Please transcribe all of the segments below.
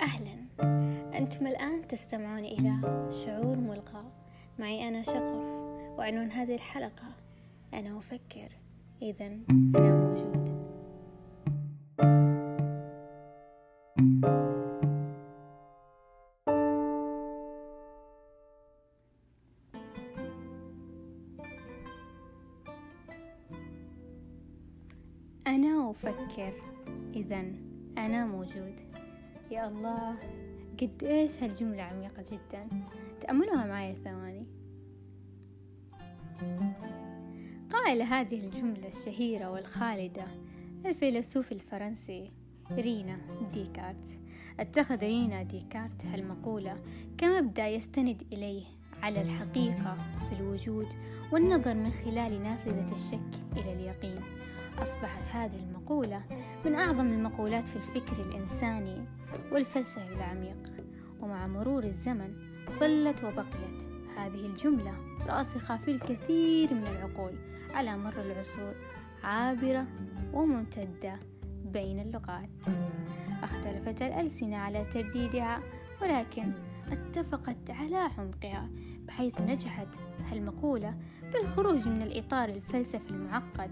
أهلا. أنتم الآن تستمعون إلى شعور ملقى. معي أنا شغف وعنوان هذه الحلقة أنا أفكر. إذا أنا. قد إيش هالجملة عميقة جدا؟ تأملوها معي ثواني. قائل هذه الجملة الشهيرة والخالدة الفيلسوف الفرنسي رينا ديكارت. اتخذ رينا ديكارت هالمقولة كمبدأ يستند إليه على الحقيقة في الوجود والنظر من خلال نافذة الشك إلى اليقين. أصبحت هذه المقولة من أعظم المقولات في الفكر الإنساني والفلسفي العميق. ومع مرور الزمن ظلت وبقيت هذه الجملة راسخة في الكثير من العقول على مر العصور عابرة وممتدة بين اللغات. اختلفت الألسنة على ترديدها ولكن اتفقت على عمقها بحيث نجحت هالمقولة بالخروج من الإطار الفلسفي المعقد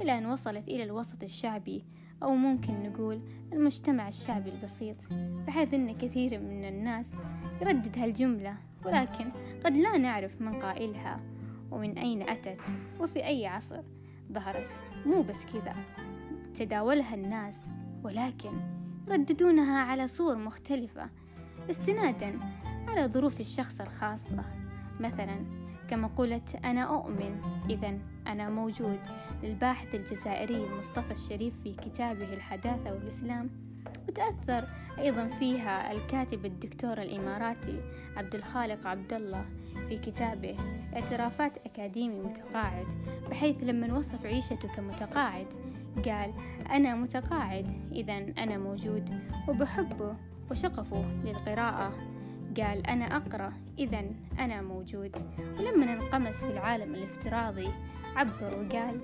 إلى أن وصلت إلى الوسط الشعبي أو ممكن نقول المجتمع الشعبي البسيط. بحيث أن كثير من الناس يردد هالجملة ولكن قد لا نعرف من قائلها ومن أين أتت وفي أي عصر ظهرت. مو بس كذا تداولها الناس ولكن يرددونها على صور مختلفة استنادا على ظروف الشخص الخاصة. مثلا كمقولة أنا أؤمن. إذا أنا موجود. للباحث الجزائري مصطفى الشريف في كتابه الحداثة والإسلام. وتأثر أيضا فيها الكاتب الدكتور الإماراتي عبد الخالق عبد الله في كتابه اعترافات أكاديمي متقاعد بحيث لما وصف عيشته كمتقاعد قال أنا متقاعد. إذا أنا موجود. وبحبه وشغفه للقراءة. قال أنا أقرأ. إذا أنا موجود. ولما انقمس في العالم الافتراضي عبر وقال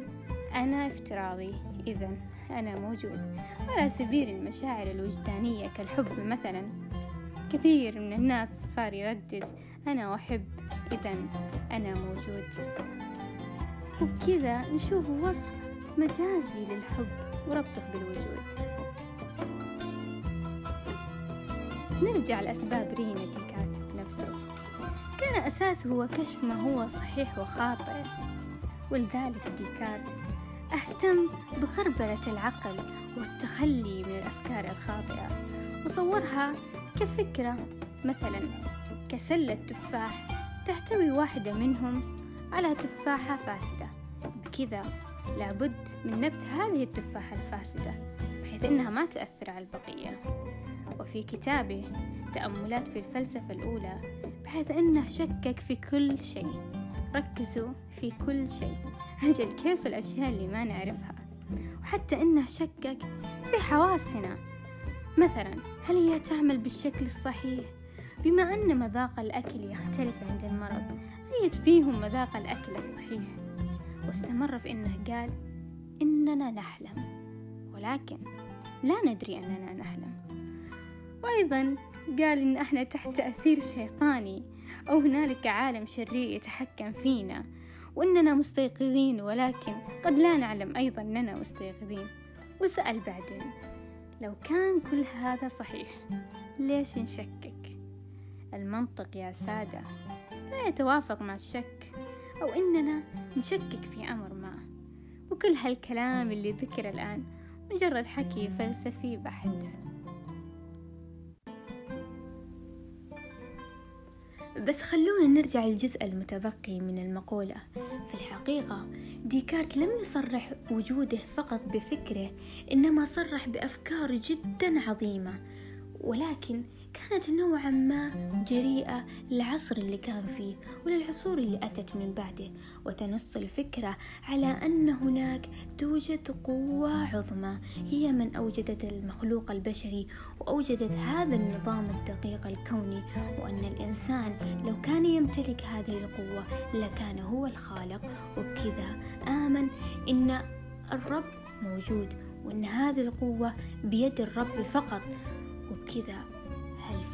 أنا افتراضي. إذا أنا موجود. على سبيل المشاعر الوجدانية كالحب مثلا. كثير من الناس صار يردد أنا أحب. إذا أنا موجود. وبكذا نشوف وصف مجازي للحب وربطه بالوجود. نرجع لأسباب رينا ديكارت نفسه. كان أساسه هو كشف ما هو صحيح وخاطئ. ولذلك ديكارت أهتم بغربلة العقل والتخلي من الأفكار الخاطئة وصورها كفكرة. مثلا كسلة تفاح تحتوي واحدة منهم على تفاحة فاسدة. بكذا لابد من نبت هذه التفاحة الفاسدة بحيث إنها ما تؤثر على البقية. وفي كتابه تأملات في الفلسفة الأولى بحيث أنه شكك في كل شيء. ركزوا في كل شيء. أجل كيف الأشياء اللي ما نعرفها؟ وحتى أنه شكك في حواسنا. مثلا هل هي تعمل بالشكل الصحيح؟ بما أن مذاق الأكل يختلف عند المرض أيد فيهم مذاق الأكل الصحيح؟ واستمر في أنه قال إننا نحلم. ولكن لا ندري أننا نحلم. وأيضا قال إن إحنا تحت تأثير شيطاني أو هنالك عالم شرير يتحكم فينا وإننا مستيقظين ولكن قد لا نعلم أيضا أننا مستيقظين. وسأل بعدين لو كان كل هذا صحيح ليش نشكك؟ المنطق يا سادة لا يتوافق مع الشك أو إننا نشكك في أمر ما. وكل هالكلام اللي ذكر الآن مجرد حكي فلسفي بحت. بس خلونا نرجع للجزء المتبقي من المقولة. في الحقيقة ديكارت لم يصرح وجوده فقط بفكره إنما صرح بأفكار جدا عظيمة. ولكن كانت نوعا ما جريئة للعصر اللي كان فيه وللعصور اللي أتت من بعده وتنص الفكرة على أن هناك توجد قوة عظمى هي من أوجدت المخلوق البشري وأوجدت هذا النظام الدقيق الكوني وأن الإنسان لو كان يمتلك هذه القوة لكان هو الخالق. وبكذا آمن إن الرب موجود وأن هذه القوة بيد الرب فقط. وبكذا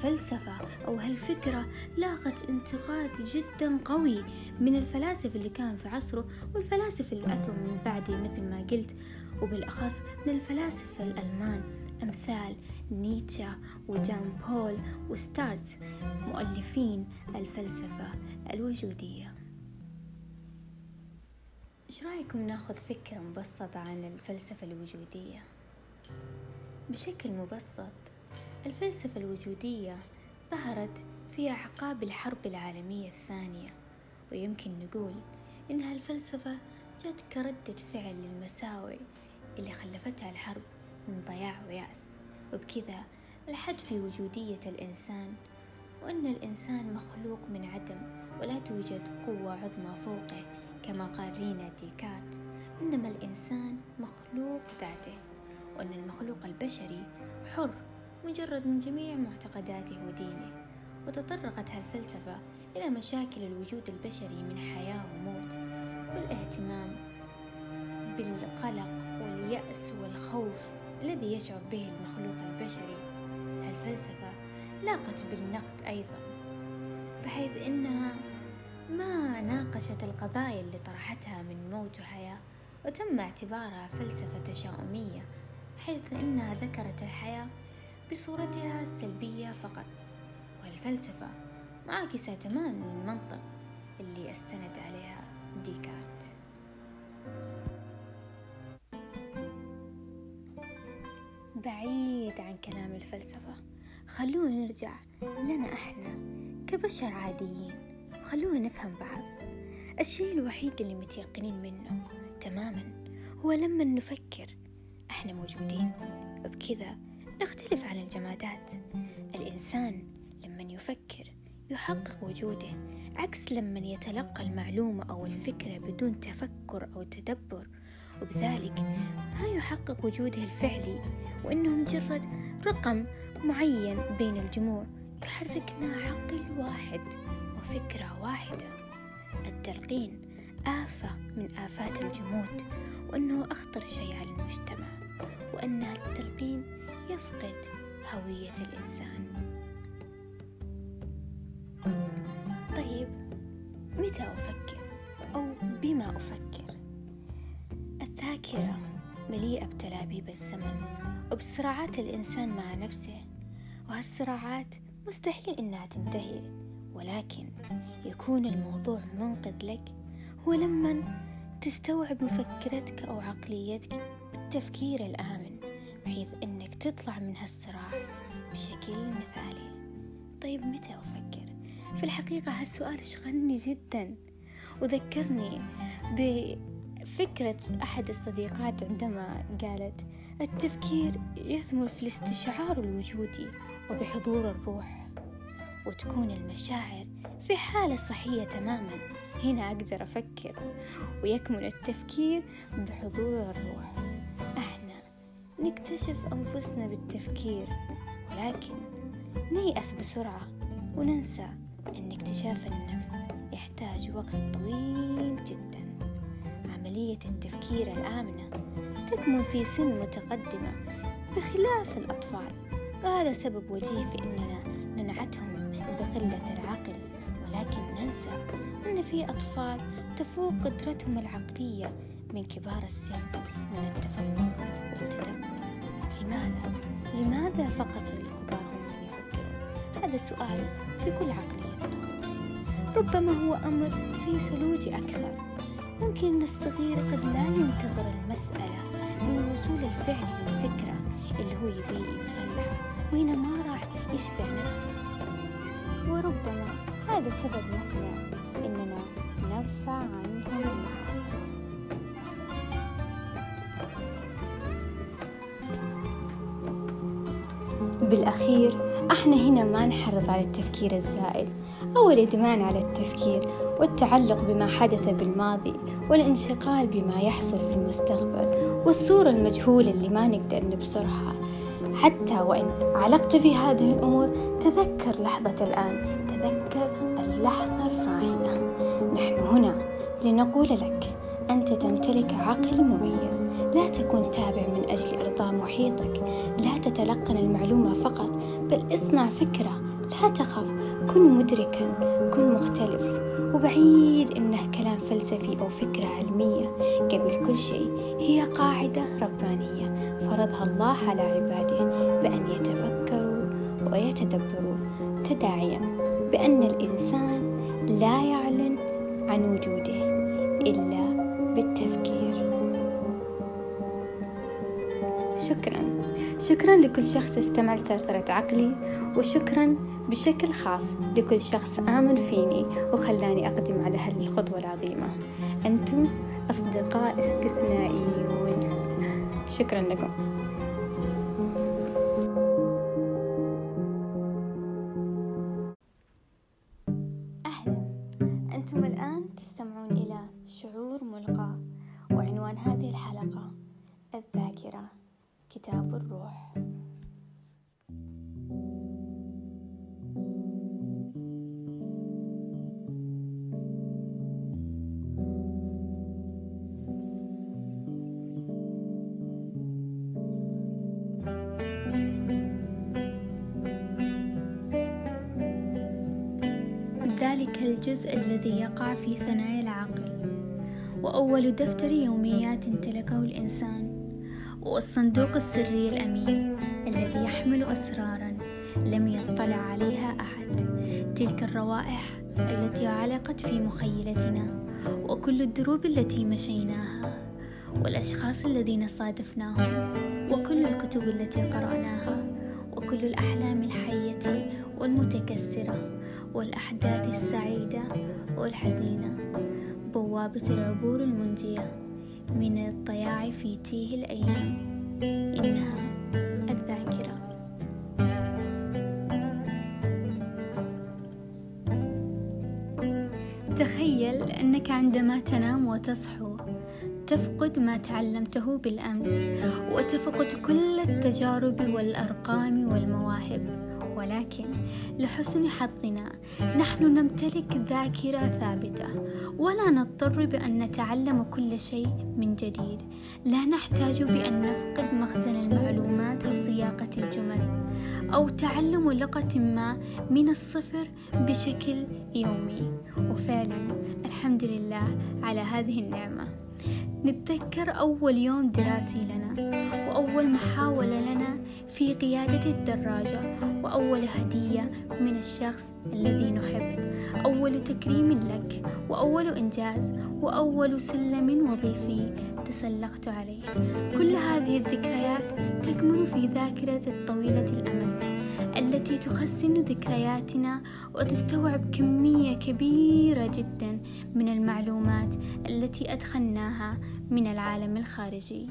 هالفلسفة أو هالفكرة لاقت انتقاد جدا قوي من الفلاسفة اللي كان في عصره والفلاسفة اللي أتوا من بعده مثل ما قلت وبالأخص من الفلاسفة الألمان أمثال نيتشه وجان بول وستارت مؤلفين الفلسفة الوجودية إيش رأيكم ناخذ فكرة مبسطة عن الفلسفة الوجودية؟ بشكل مبسط الفلسفة الوجودية ظهرت في أعقاب الحرب العالمية الثانية ويمكن نقول إنها الفلسفة جت كردة فعل للمساوئ اللي خلفتها الحرب من ضياع ويأس. وبكذا الحد في وجودية الإنسان وأن الإنسان مخلوق من عدم ولا توجد قوة عظمى فوقه كما قال رينا ديكارت إنما الإنسان مخلوق ذاته وأن المخلوق البشري حر مجرد من جميع معتقداته ودينه وتطرقت هالفلسفة إلى مشاكل الوجود البشري من حياة وموت والاهتمام بالقلق واليأس والخوف الذي يشعر به المخلوق البشري. هالفلسفة لاقت بالنقد أيضا بحيث إنها ما ناقشت القضايا اللي طرحتها من موت وحياة وتم اعتبارها فلسفة تشاؤمية حيث إنها ذكرت الحياة بصورتها السلبية فقط والفلسفة معاكسة تماما للمنطق اللي أستند عليها ديكارت. بعيد عن كلام الفلسفة خلونا نرجع لنا إحنا كبشر عاديين. خلونا نفهم بعض. الشيء الوحيد اللي متيقنين منه تماما هو لما نفكر إحنا موجودين. وبكذا نختلف الجمادات. الإنسان لما يفكر يحقق وجوده عكس لما يتلقى المعلومة أو الفكرة بدون تفكر أو تدبر. وبذلك ما يحقق وجوده الفعلي وإنه مجرد رقم معين بين الجموع يحركنا عقل واحد وفكرة واحدة. التلقين آفة من آفات الجمود وأنه أخطر شيء على المجتمع وأن التلقين يفقد هوية الإنسان. طيب متى أفكر؟ أو بما أفكر؟ الذاكرة مليئة بتلابيب الزمن وبصراعات الإنسان مع نفسه وهالصراعات مستحيل إنها تنتهي ولكن يكون الموضوع منقذ لك هو لما تستوعب مفكرتك أو عقليتك بالتفكير الآمن بحيث تطلع من هالصراع بشكل مثالي. طيب متى أفكر؟ في الحقيقة هالسؤال شغلني جدا. وذكرني بفكرة أحد الصديقات عندما قالت التفكير يثمر في الاستشعار الوجودي وبحضور الروح وتكون المشاعر في حالة صحية تماما. هنا أقدر أفكر ويكمن التفكير بحضور الروح. نكتشف أنفسنا بالتفكير ولكن نيأس بسرعة وننسى أن اكتشاف النفس يحتاج وقت طويل جدا. عملية التفكير الآمنة تكمن في سن متقدمة بخلاف الأطفال وهذا سبب وجيه في أننا ننعتهم بقلة العقل. ولكن ننسى أن في أطفال تفوق قدرتهم العقلية من كبار السن. من التفكر والتدبر لماذا؟ لماذا فقط الكبار هم من يفكرون؟ هذا سؤال في كل عقلية ربما هو أمر في سلوج أكثر ممكن أن الصغير قد لا ينتظر المسألة من الوصول الفعلي للفكرة اللي هو يبي يوصلها وهنا ما راح يشبع نفسه وربما هذا سبب مقنع إننا نرفع بالأخير إحنا هنا ما نحرض على التفكير الزائد أو الإدمان على التفكير والتعلق بما حدث بالماضي والانشغال بما يحصل في المستقبل والصورة المجهولة اللي ما نقدر نبصرها. حتى وإن علقت في هذه الأمور تذكر لحظة الآن تذكر اللحظة الراهنة. نحن هنا لنقول لك أنت تمتلك عقل مميز. لا تكون تابع من أجل إرضاء محيطك. لا تتلقن المعلومة فقط بل اصنع فكرة. لا تخف. كن مدركا. كن مختلف. وبعيد إنه كلام فلسفي أو فكرة علمية. قبل كل شيء هي قاعدة ربانية. فرضها الله على عباده بأن يتفكروا ويتدبروا. تداعيا بأن الإنسان لا يعلن عن وجوده إلا بالتفكير. شكرا. شكرا لكل شخص استمع لثرثرة عقلي وشكرا بشكل خاص لكل شخص آمن فيني وخلاني أقدم على هذه الخطوة العظيمة. أنتم أصدقاء استثنائيون. شكرا لكم. ذلك الجزء الذي يقع في ثنايا العقل. وأول دفتر يوميات امتلكه الإنسان والصندوق السري الأمين الذي يحمل أسرارا لم يطلع عليها أحد. تلك الروائح التي علقت في مخيلتنا وكل الدروب التي مشيناها والأشخاص الذين صادفناهم وكل الكتب التي قرأناها وكل الأحلام الحية والمتكسرة. والأحداث السعيدة والحزينة. بوابة العبور المنجية من الضياع في تيه الأيام. إنها الذاكرة. تخيل أنك عندما تنام وتصحو تفقد ما تعلمته بالأمس وتفقد كل التجارب والأرقام والمواهب ولكن لحسن حظنا نحن نمتلك ذاكرة ثابتة ولا نضطر بأن نتعلم كل شيء من جديد. لا نحتاج بأن نفقد مخزن المعلومات وصياغة الجمل أو تعلم لغة ما من الصفر بشكل يومي. وفعلا الحمد لله على هذه النعمة. نتذكر أول يوم دراسي لنا وأول محاولة لنا في قيادة الدراجة وأول هدية من الشخص الذي نحب. أول تكريم لك وأول إنجاز وأول سلم وظيفي تسلقت عليه. كل هذه الذكريات تكمن في ذاكرة الطويلة الأمد التي تخزن ذكرياتنا وتستوعب كمية كبيرة جدا من المعلومات التي أدخلناها من العالم الخارجي.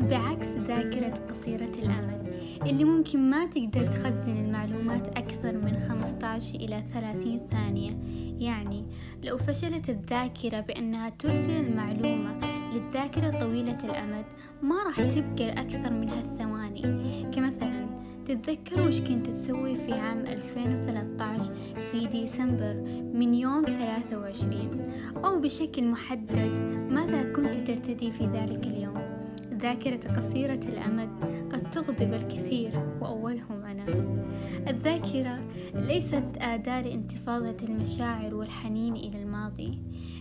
بعكس ذاكرة قصيرة الأمد اللي ممكن ما تقدر تخزن المعلومات أكثر من 15 إلى 30 ثانية. يعني لو فشلت الذاكرة بأنها ترسل المعلومة للذاكرة طويلة الأمد ما راح تبقى أكثر من هالثواني. كمثلا تتذكر وش كنت تسوي في عام 2013 في ديسمبر من يوم 23 أو بشكل محدد ماذا كنت ترتدي في ذلك اليوم؟ ذاكرة قصيرة الأمد قد تغضب الكثير وأولهم أنا. الذاكرة ليست أداة لانتفاضة المشاعر والحنين إلى الماضي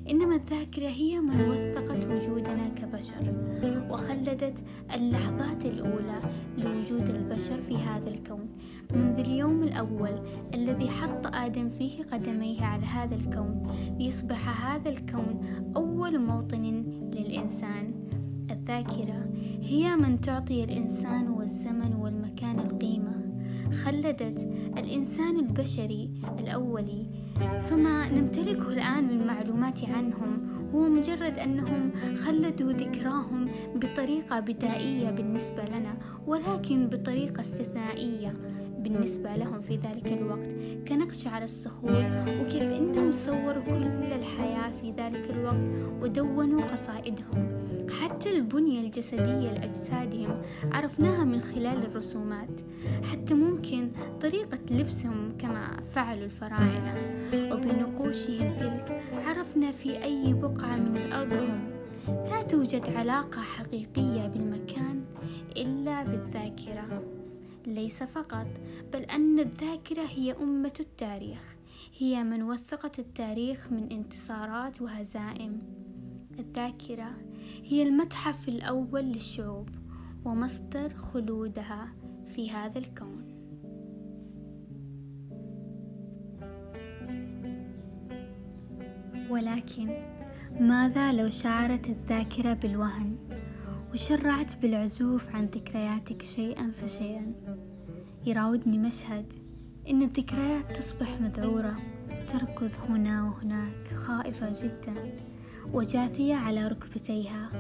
إنما الذاكرة هي من وثقت وجودنا كبشر وخلدت اللحظات الأولى لوجود البشر في هذا الكون منذ اليوم الأول الذي حط آدم فيه قدميه على هذا الكون ليصبح هذا الكون أول موطن للإنسان. الذاكرة هي من تعطي الإنسان والزمن والمكان القيمة. خلدت الإنسان البشري الأولي فما نمتلكه الآن من معلومات عنهم هو مجرد أنهم خلدوا ذكراهم بطريقة بدائية بالنسبة لنا ولكن بطريقة استثنائية. بالنسبة لهم في ذلك الوقت. كنقش على الصخور وكيف إنهم صوروا كل الحياة في ذلك الوقت ودونوا قصائدهم. حتى البنية الجسدية لأجسادهم عرفناها من خلال الرسومات. حتى ممكن طريقة لبسهم كما فعلوا الفراعنة. وبنقوشهم تلك عرفنا في أي بقعة من الأرض هم لا توجد علاقة حقيقية بالمكان إلا بالذاكرة. ليس فقط بل أن الذاكرة هي أمة التاريخ هي من وثقت التاريخ من انتصارات وهزائم. الذاكرة هي المتحف الأول للشعوب ومصدر خلودها في هذا الكون. ولكن ماذا لو شعرت الذاكرة بالوهن؟ وشرعت بالعزوف عن ذكرياتك شيئا فشيئا. يراودني مشهد إن الذكريات تصبح مذعورة تركض هنا وهناك خائفة جدا وجاثية على ركبتيها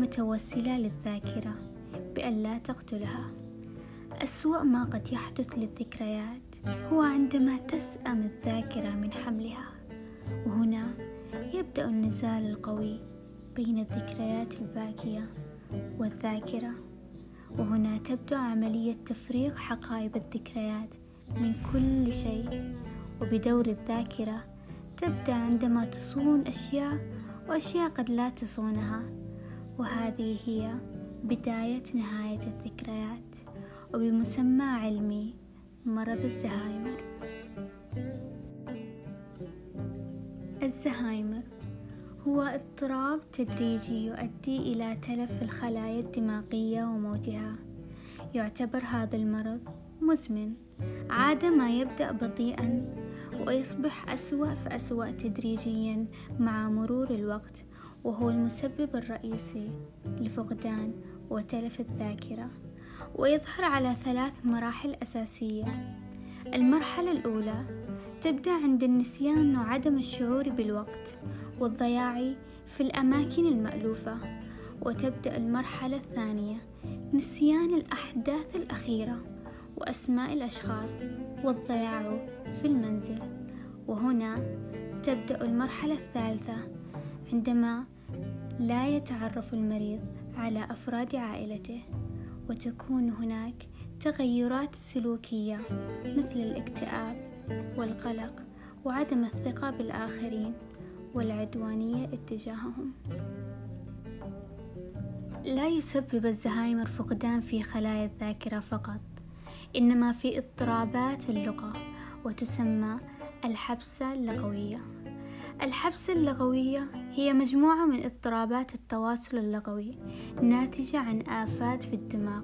متوسلة للذاكرة بأن لا تقتلها. أسوأ ما قد يحدث للذكريات هو عندما تسأم الذاكرة من حملها. وهنا يبدأ النزال القوي بين الذكريات الباكية. والذاكرة. وهنا تبدأ عملية تفريغ حقائب الذكريات من كل شيء. وبدور الذاكرة تبدأ عندما تصون أشياء وأشياء قد لا تصونها. وهذه هي بداية نهاية الذكريات. وبمسمى علمي مرض الزهايمر. الزهايمر. هو اضطراب تدريجي يؤدي إلى تلف الخلايا الدماغية وموتها. يعتبر هذا المرض مزمن. عادة ما يبدأ بطيئا ويصبح أسوأ فأسوأ تدريجيا مع مرور الوقت وهو المسبب الرئيسي لفقدان وتلف الذاكرة. ويظهر على ثلاث مراحل أساسية. المرحلة الأولى تبدأ عند النسيان وعدم الشعور بالوقت والضياع في الأماكن المألوفة وتبدأ المرحلة الثانية نسيان الأحداث الأخيرة وأسماء الأشخاص والضياع في المنزل. وهنا تبدأ المرحلة الثالثة عندما لا يتعرف المريض على أفراد عائلته وتكون هناك تغيرات سلوكية مثل الاكتئاب والقلق وعدم الثقة بالآخرين والعدوانية اتجاههم. لا يسبب الزهايمر فقدان في خلايا الذاكرة فقط إنما في اضطرابات اللغة وتسمى الحبسة اللغوية. الحبسة اللغوية هي مجموعة من اضطرابات التواصل اللغوي ناتجة عن آفات في الدماغ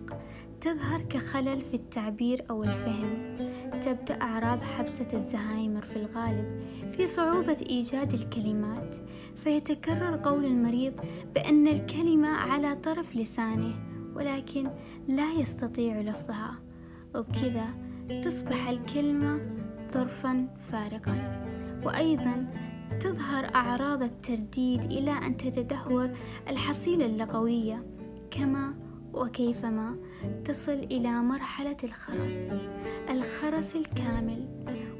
تظهر كخلل في التعبير أو الفهم. تبدأ أعراض حبسة الزهايمر في الغالب في صعوبة إيجاد الكلمات فيتكرر قول المريض بأن الكلمة على طرف لسانه ولكن لا يستطيع لفظها وبكذا تصبح الكلمة ظرفا فارغا وأيضا تظهر أعراض الترديد إلى أن تتدهور الحصيلة اللغوية كما وكيفما تصل إلى مرحلة الخرس الخرس الكامل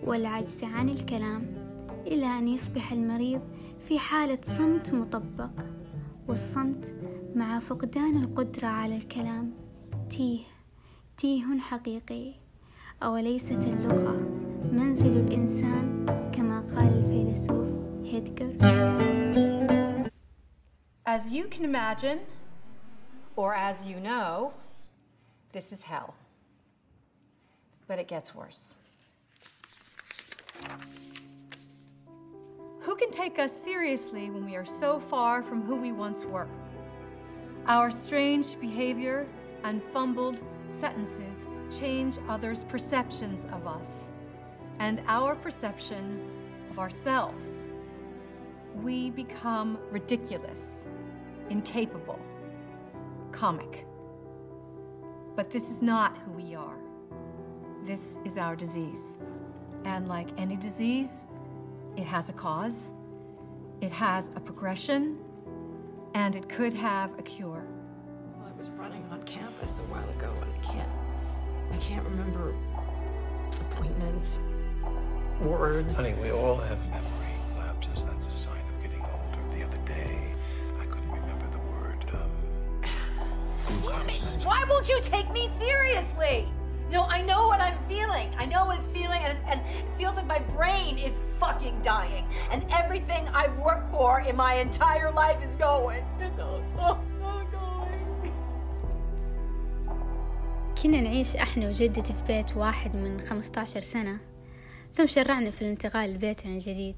والعجز عن الكلام إلى أن يصبح المريض في حالة صمت مطبق والصمت مع فقدان القدرة على الكلام تيه تيه حقيقي أوليست اللغة منزل الإنسان كما قال الفيلسوف هيدجر. As you can imagine, or as you know, this is hell. But it gets worse. Who can take us seriously when we are so far from who we once were? Our strange behavior and fumbled sentences change others' perceptions of us and our perception of ourselves. We become ridiculous, incapable, comic. But this is not who we are. This is our disease. And like any disease, it has a cause, it has a progression, and it could have a cure. Well, I was running on campus a while ago, and I can't, I can't remember appointments, words. Honey, we all have memory lapses. won't you take me seriously? No, I know what I'm feeling. I know what it's feeling, and, and it feels like my brain is fucking dying, and everything I've worked for in my entire life is going. كنا نعيش احنا وجدتي في بيت واحد من 15 سنة ثم شرعنا في الانتقال لبيتنا الجديد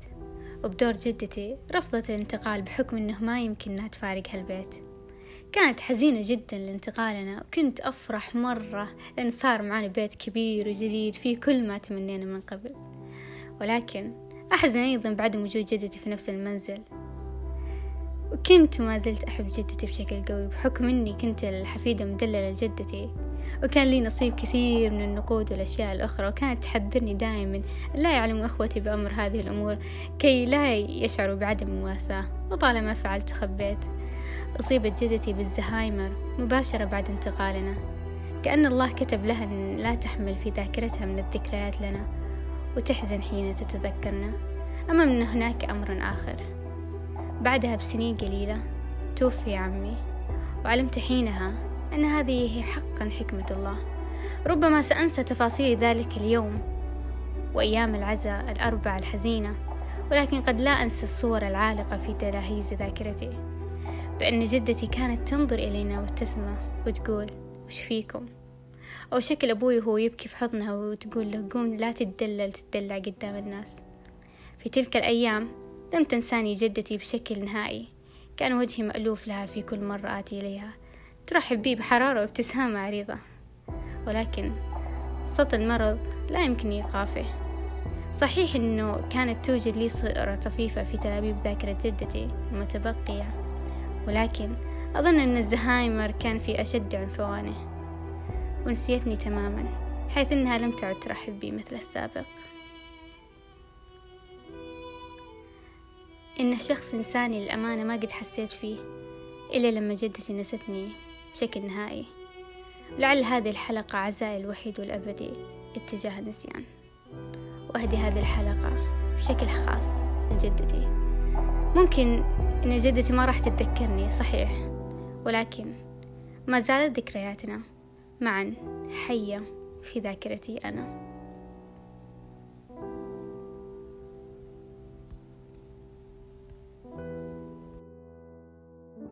وبدور جدتي رفضت الانتقال بحكم انه ما يمكن انها تفارق هالبيت كانت حزينة جدا لانتقالنا. وكنت أفرح مرة لأن صار معنا بيت كبير وجديد فيه كل ما تمنينا من قبل. ولكن أحزن أيضا بعدم وجود جدتي في نفس المنزل. وكنت ما زلت أحب جدتي بشكل قوي. بحكم أني كنت الحفيدة مدللة لجدتي. وكان لي نصيب كثير من النقود والأشياء الأخرى. وكانت تحذرني دائما لا يعلم أخوتي بأمر هذه الأمور كي لا يشعروا بعدم المواساة وطالما فعلت خبيت أصيبت جدتي بالزهايمر مباشرة بعد انتقالنا. كأن الله كتب لها أن لا تحمل في ذاكرتها من الذكريات لنا وتحزن حين تتذكرنا. أما من هناك أمر آخر. بعدها بسنين قليلة توفي عمي وعلمت حينها أن هذه هي حقا حكمة الله. ربما سأنسى تفاصيل ذلك اليوم وأيام العزاء الأربع الحزينة ولكن قد لا أنسى الصور العالقة في تلاهيز ذاكرتي. بأن جدتي كانت تنظر إلينا وتسمع وتقول وش فيكم؟ أو شكل أبوي وهو يبكي في حضنها وتقول له قوم لا تتدلل تدلع قدام الناس. في تلك الأيام لم تنساني جدتي بشكل نهائي. كان وجهي مألوف لها في كل مرة آتي إليها. ترحب بي بحرارة وابتسامة عريضة. ولكن صوت المرض لا يمكن إيقافه. صحيح أنه كانت توجد لي صورة طفيفة في تلابيب ذاكرة جدتي المتبقية. ولكن أظن أن الزهايمر كان في أشد عنفوانه ونسيتني تماما حيث أنها لم تعد ترحب بي مثل السابق. إنه شخص إنساني للأمانة ما قد حسيت فيه إلا لما جدتي نستني بشكل نهائي. لعل هذه الحلقة عزائي الوحيد والأبدي اتجاه النسيان. وأهدي هذه الحلقة بشكل خاص لجدتي. ممكن إن جدتي ما راح تتذكرني صحيح. ولكن ما زالت ذكرياتنا معا. حية في ذاكرتي أنا.